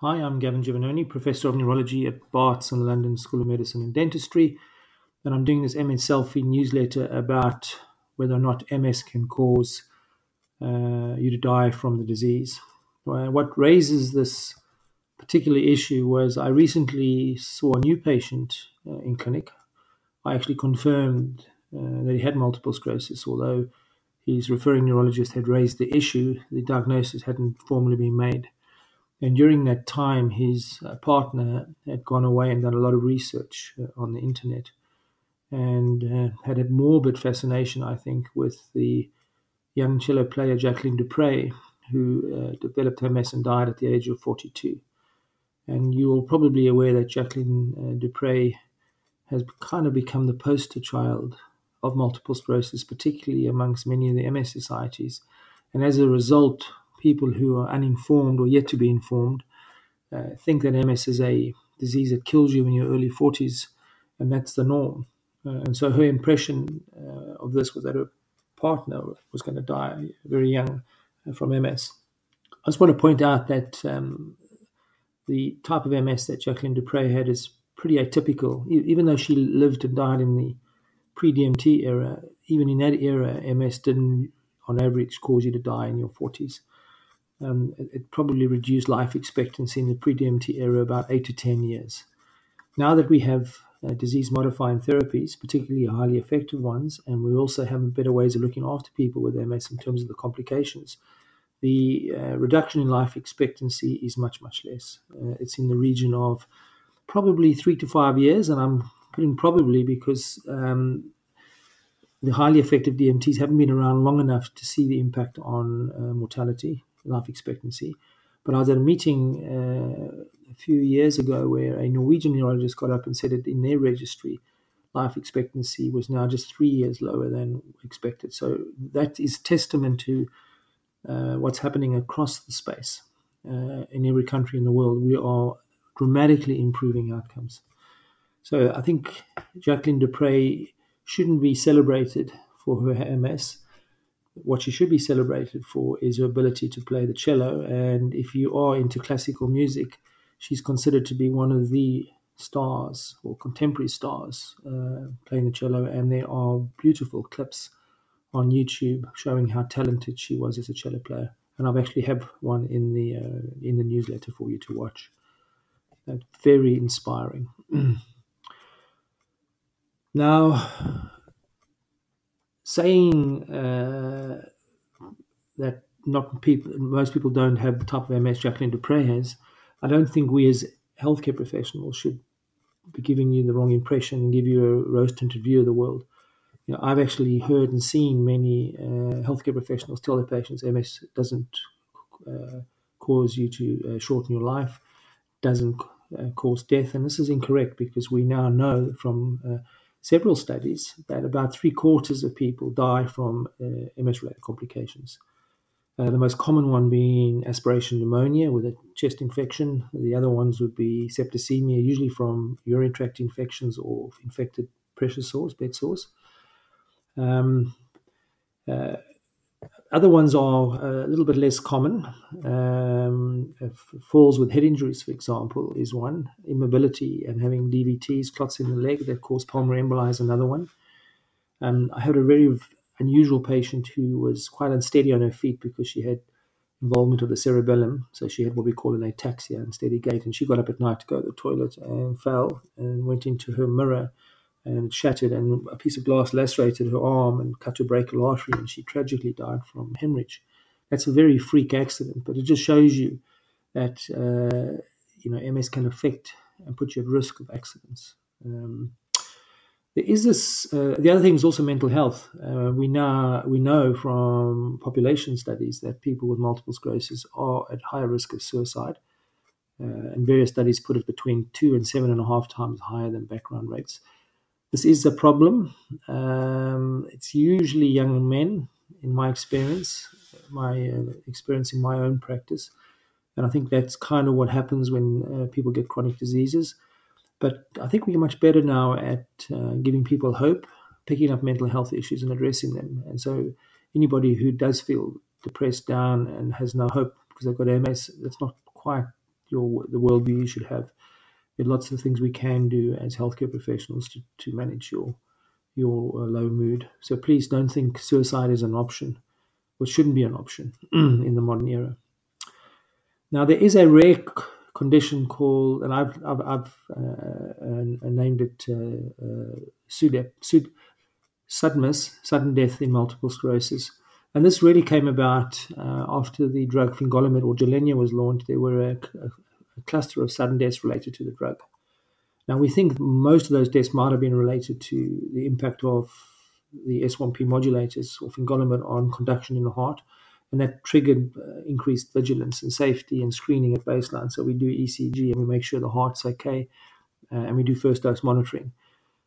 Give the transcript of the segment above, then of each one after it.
Hi, I'm Gavin Giovannoni, Professor of Neurology at Barts and the London School of Medicine and Dentistry. And I'm doing this MS Selfie newsletter about whether or not MS can cause uh, you to die from the disease. Uh, what raises this particular issue was I recently saw a new patient uh, in clinic. I actually confirmed uh, that he had multiple sclerosis, although his referring neurologist had raised the issue, the diagnosis hadn't formally been made. And during that time, his uh, partner had gone away and done a lot of research uh, on the internet and uh, had a morbid fascination, I think, with the young cello player Jacqueline du Pré, who uh, developed MS and died at the age of 42. And you're probably aware that Jacqueline uh, du Pré has kind of become the poster child of multiple sclerosis, particularly amongst many of the MS societies. And as a result, people who are uninformed or yet to be informed uh, think that MS is a disease that kills you in your early 40s, and that's the norm. Uh, and so her impression uh, of this was that her partner was going to die very young uh, from MS. I just want to point out that um, the type of MS that Jacqueline du Pré had is pretty atypical. Even though she lived and died in the pre DMT era, even in that era, MS didn't, on average, cause you to die in your 40s um, it, it, probably reduced life expectancy in the pre-DMT era about eight to ten years. Now that we have uh, disease-modifying therapies, particularly highly effective ones, and we also have better ways of looking after people with MS in terms of the complications, the uh, reduction in life expectancy is much much less. Uh, it's in the region of probably three to five years, and I'm putting probably because um, the highly effective DMTs haven't been around long enough to see the impact on uh, mortality life expectancy. But I was at a meeting uh, a few years ago where a Norwegian neurologist got up and said that in their registry, life expectancy was now just three years lower than expected. So that is testament to uh, what's happening across the space uh, in every country in the world. We are dramatically improving outcomes. So I think Jacqueline du Pré shouldn't be celebrated for her MS what she should be celebrated for is her ability to play the cello. And if you are into classical music, she's considered to be one of the stars or contemporary stars uh, playing the cello. And there are beautiful clips on YouTube showing how talented she was as a cello player. And I've actually have one in the uh, in the newsletter for you to watch. Uh, very inspiring. now, saying uh, that not people, most people don't have the type of MS Jacqueline du Pré has, I don't think we as healthcare professionals should be giving you the wrong impression and give you a rose-tinted view of the world. You know, I've actually heard and seen many uh, healthcare professionals tell their patients MS doesn't uh, cause you to uh, shorten your life, doesn't uh, cause death, and this is incorrect because we now know from uh, several studies that about three quarters of people die from uh, MS related complications. Uh, the most common one being aspiration pneumonia with a chest infection. The other ones would be septicemia, usually from urinary tract infections or infected pressure sores, bed sores. Um, uh, other ones are a little bit less common. Um, falls with head injuries, for example, is one. Immobility and having DVTs, clots in the leg that cause pulmonary emboli is another one. Um, I had a very unusual patient who was quite unsteady on her feet because she had involvement of the cerebellum. So she had what we call an ataxia, unsteady gait. And she got up at night to go to the toilet and fell and went into her mirror and shattered, and a piece of glass lacerated her arm and cut her brachial artery, and she tragically died from hemorrhage. That's a very freak accident, but it just shows you that uh, you know MS can affect and put you at risk of accidents. Um, there is this. Uh, the other thing is also mental health. Uh, we now we know from population studies that people with multiple sclerosis are at higher risk of suicide, uh, and various studies put it between two and seven and a half times higher than background rates. This is a problem. Um, it's usually young men, in my experience, my uh, experience in my own practice. And I think that's kind of what happens when uh, people get chronic diseases. But I think we're much better now at uh, giving people hope, picking up mental health issues and addressing them. And so, anybody who does feel depressed, down, and has no hope because they've got MS, that's not quite your the worldview you should have. There are lots of things we can do as healthcare professionals to, to manage your your uh, low mood. So please don't think suicide is an option, which shouldn't be an option in the modern era. Now there is a rare condition called, and I've I've, I've uh, uh, named it uh, uh SUDEP, sudden death in multiple sclerosis. And this really came about uh, after the drug fingolimod or Gilenya was launched. There were a, a, cluster of sudden deaths related to the drug. Now, we think most of those deaths might have been related to the impact of the S1P modulators or fingolimod on conduction in the heart and that triggered uh, increased vigilance and safety and screening at baseline. So we do ECG and we make sure the heart's okay, uh, and we do first dose monitoring.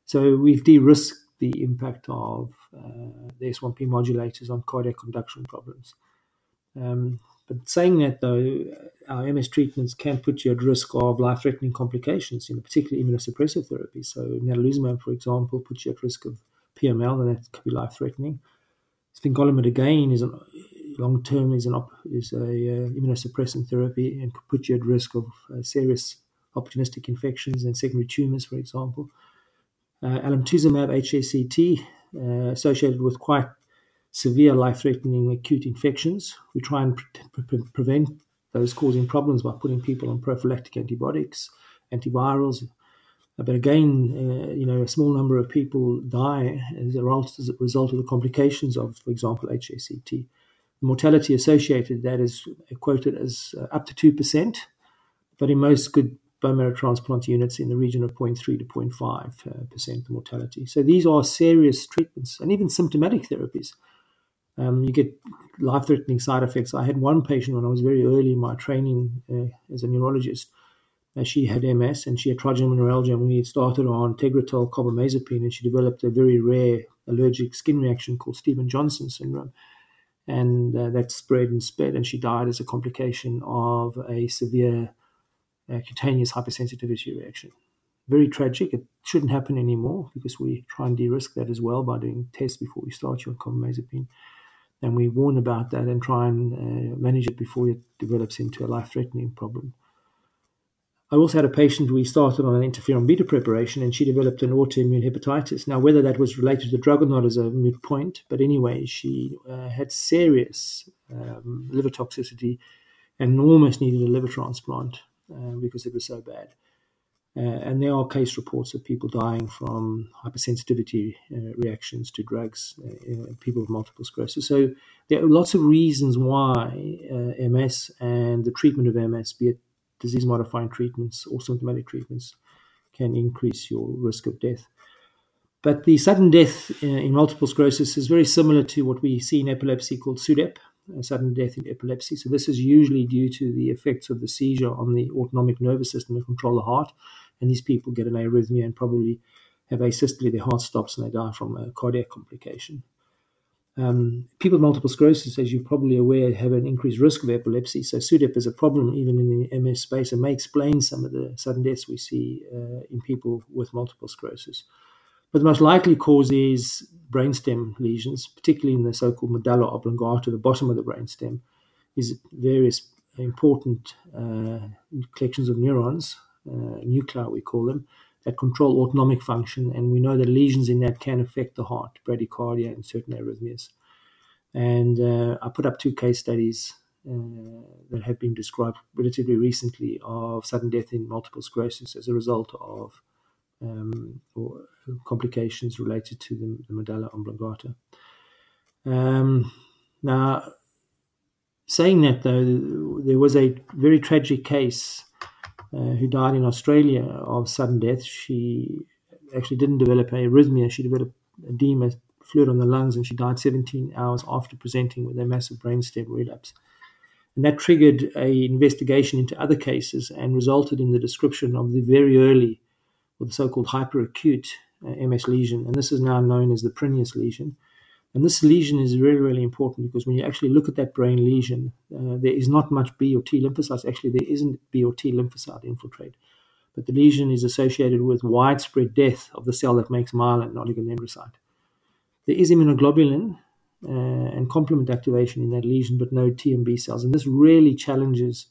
So we've de-risked the impact of uh, the S1P modulators on cardiac conduction problems. Um, but saying that, though, our MS treatments can put you at risk of life-threatening complications, you know, particularly immunosuppressive therapy. So natalizumab, for example, puts you at risk of PML, and that could be life-threatening. Fingolimod again is long term is an op- is a uh, immunosuppressant therapy and could put you at risk of uh, serious opportunistic infections and secondary tumors, for example. Uh, alemtuzumab HSCT uh, associated with quite severe life-threatening acute infections. We try and pre- pre- prevent those causing problems by putting people on prophylactic antibiotics, antivirals. Uh, but again, uh, you know, a small number of people die as a result of the complications of, for example, HSCT mortality associated that is quoted as uh, up to 2%, but in most good bone marrow transplant units in the region of 0.3 to 0.5 percent mortality. So these are serious treatments and even symptomatic therapies. Um, you get life-threatening side effects. I had one patient when I was very early in my training uh, as a neurologist. Uh, she had MS and she had trigeminal neuralgia, and we had started on Tegretol carbamazepine, and she developed a very rare allergic skin reaction called Stevens-Johnson syndrome and uh, that spread and spread, and she died as a complication of a severe uh, cutaneous hypersensitivity reaction. Very tragic. It shouldn't happen anymore because we try and de-risk that as well by doing tests before we start you on carbamazepine, and we warn about that and try and uh, manage it before it develops into a life-threatening problem. I also had a patient we started on an interferon beta preparation and she developed an autoimmune hepatitis. Now, whether that was related to the drug or not is a moot point, but anyway, she uh, had serious um, liver toxicity and almost needed a liver transplant uh, because it was so bad. Uh, and there are case reports of people dying from hypersensitivity uh, reactions to drugs, uh, people with multiple sclerosis. So there are lots of reasons why MS and the treatment of MS, be it disease modifying treatments or symptomatic treatments can increase your risk of death. But the sudden death in multiple sclerosis is very similar to what we see in epilepsy called SUDEP, sudden death in epilepsy. So this is usually due to the effects of the seizure on the autonomic nervous system and control the heart. And these people get an arrhythmia and probably have asystole, their heart stops and they die from a cardiac complication. Um, people with multiple sclerosis, as you're probably aware, have an increased risk of epilepsy. So SUDEP is a problem even in the MS space and may explain some of the sudden deaths we see uh, in people with multiple sclerosis. But the most likely cause is brainstem lesions, particularly in the so-called medulla oblongata, the bottom of the brainstem, is various important uh, collections of neurons, nuclei we call them, that control autonomic function, and we know that lesions in that can affect the heart, bradycardia, and certain arrhythmias. And uh, I put up two case studies uh, that have been described relatively recently of sudden death in multiple sclerosis as a result of um, complications related to the, the medulla oblongata. Um, now, saying that though, there was a very tragic case uh, who died in Australia of sudden death. She actually didn't develop arrhythmia. She developed edema, fluid on the lungs, and she died 17 hours after presenting with a massive brainstem relapse. And that triggered a investigation into other cases and resulted in the description of the very early, or the so-called hyperacute uh, MS lesion. And this is now known as the Prineas lesion. And this lesion is really, really important because when you actually look at that brain lesion, uh, there is not much B or T lymphocytes. Actually, there isn't B or T lymphocyte infiltrate. But the lesion is associated with widespread death of the cell that makes myelin, not oligodendrocyte. There is immunoglobulin uh, and complement activation in that lesion, but no T and B cells. And this really challenges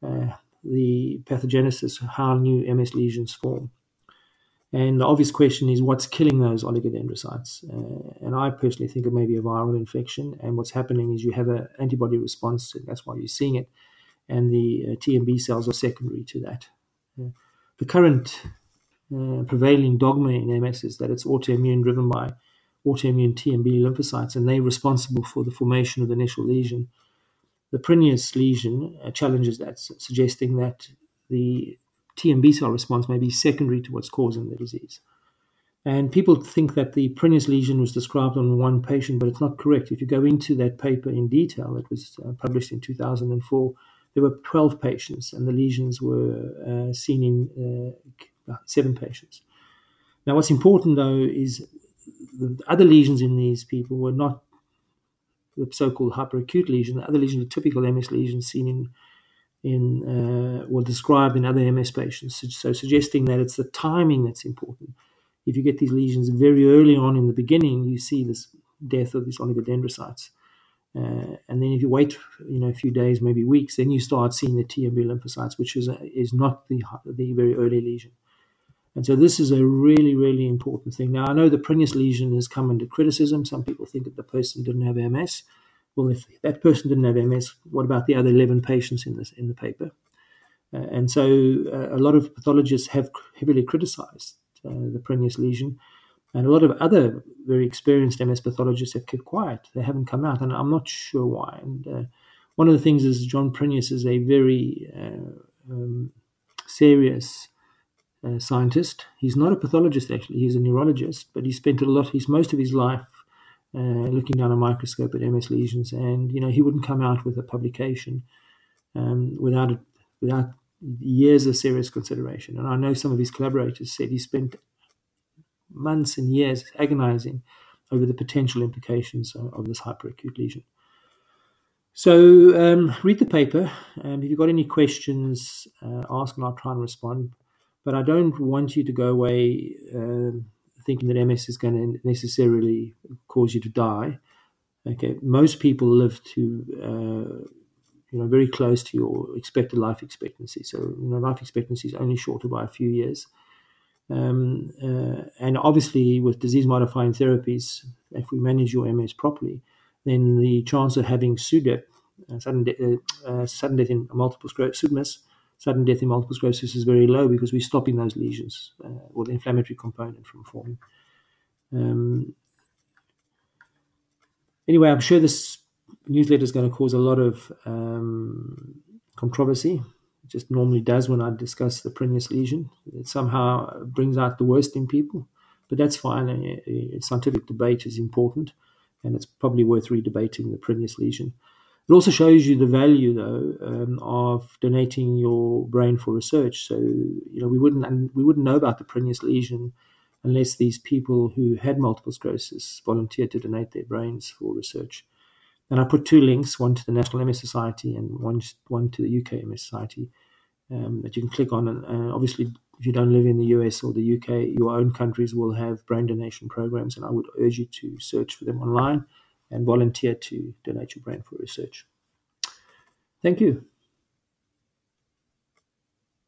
uh, the pathogenesis, of how new MS lesions form. And the obvious question is what's killing those oligodendrocytes? Uh, and I personally think it may be a viral infection. And what's happening is you have an antibody response, and that's why you're seeing it. And the uh, TMB cells are secondary to that. Uh, the current uh, prevailing dogma in MS is that it's autoimmune driven by autoimmune TMB lymphocytes, and they're responsible for the formation of the initial lesion. The Prineas lesion uh, challenges that, suggesting that the TMB cell response may be secondary to what's causing the disease. And people think that the Prineas lesion was described on one patient, but it's not correct. If you go into that paper in detail, it was uh, published in 2004. There were 12 patients, and the lesions were uh, seen in uh, seven patients. Now, what's important though is the other lesions in these people were not the so-called hyperacute lesion. The other lesions are typical MS lesions seen in in uh, or described in other MS patients. So, suggesting that it's the timing that's important. If you get these lesions very early on in the beginning, you see this death of these oligodendrocytes. Uh, and then if you wait, you know, a few days, maybe weeks, then you start seeing the TMB lymphocytes, which is a, is not the the very early lesion. And so this is a really, really important thing. Now I know the Prineas lesion has come under criticism. Some people think that the person didn't have MS. Well, if that person didn't have MS, what about the other 11 patients in this in the paper? Uh, and so uh, a lot of pathologists have heavily criticized uh, the Prineas lesion, and a lot of other very experienced MS pathologists have kept quiet. They haven't come out, and I'm not sure why. And uh, one of the things is John Prineas is a very uh, um, serious uh, scientist. He's not a pathologist actually; he's a neurologist, but he spent a lot. He's most of his life uh, looking down a microscope at MS lesions, and you know he wouldn't come out with a publication um, without without years of serious consideration. And I know some of his collaborators said he spent months and years agonizing over the potential implications of, of this hyperacute lesion. So um, read the paper. and if you've got any questions, uh, ask and I'll try and respond. But I don't want you to go away um, thinking that MS is going to necessarily cause you to die. Okay, most people live to uh, you know very close to your expected life expectancy. So you know life expectancy is only shorter by a few years. Um, uh, and obviously, with disease modifying therapies, if we manage your MS properly, then the chance of having SUDEP, uh, sudden, de- uh, uh, sudden death in multiple sclerosis, sudden death in multiple sclerosis is very low because we're stopping those lesions uh, or the inflammatory component from forming. Um, anyway, I'm sure this newsletter is going to cause a lot of um, controversy. It just normally does when I discuss the Prineas lesion. It somehow brings out the worst in people, but that's fine. Scientific debate is important, and it's probably worth redebating the Prineas lesion. It also shows you the value, though, um, of donating your brain for research. So you know we wouldn't and we wouldn't know about the Prineas lesion unless these people who had multiple sclerosis volunteered to donate their brains for research. And I put two links: one to the National MS Society and one one to the UK MS Society um, that you can click on. And uh, obviously, if you don't live in the US or the UK, your own countries will have brain donation programs, and I would urge you to search for them online and volunteer to donate your brain for research. Thank you.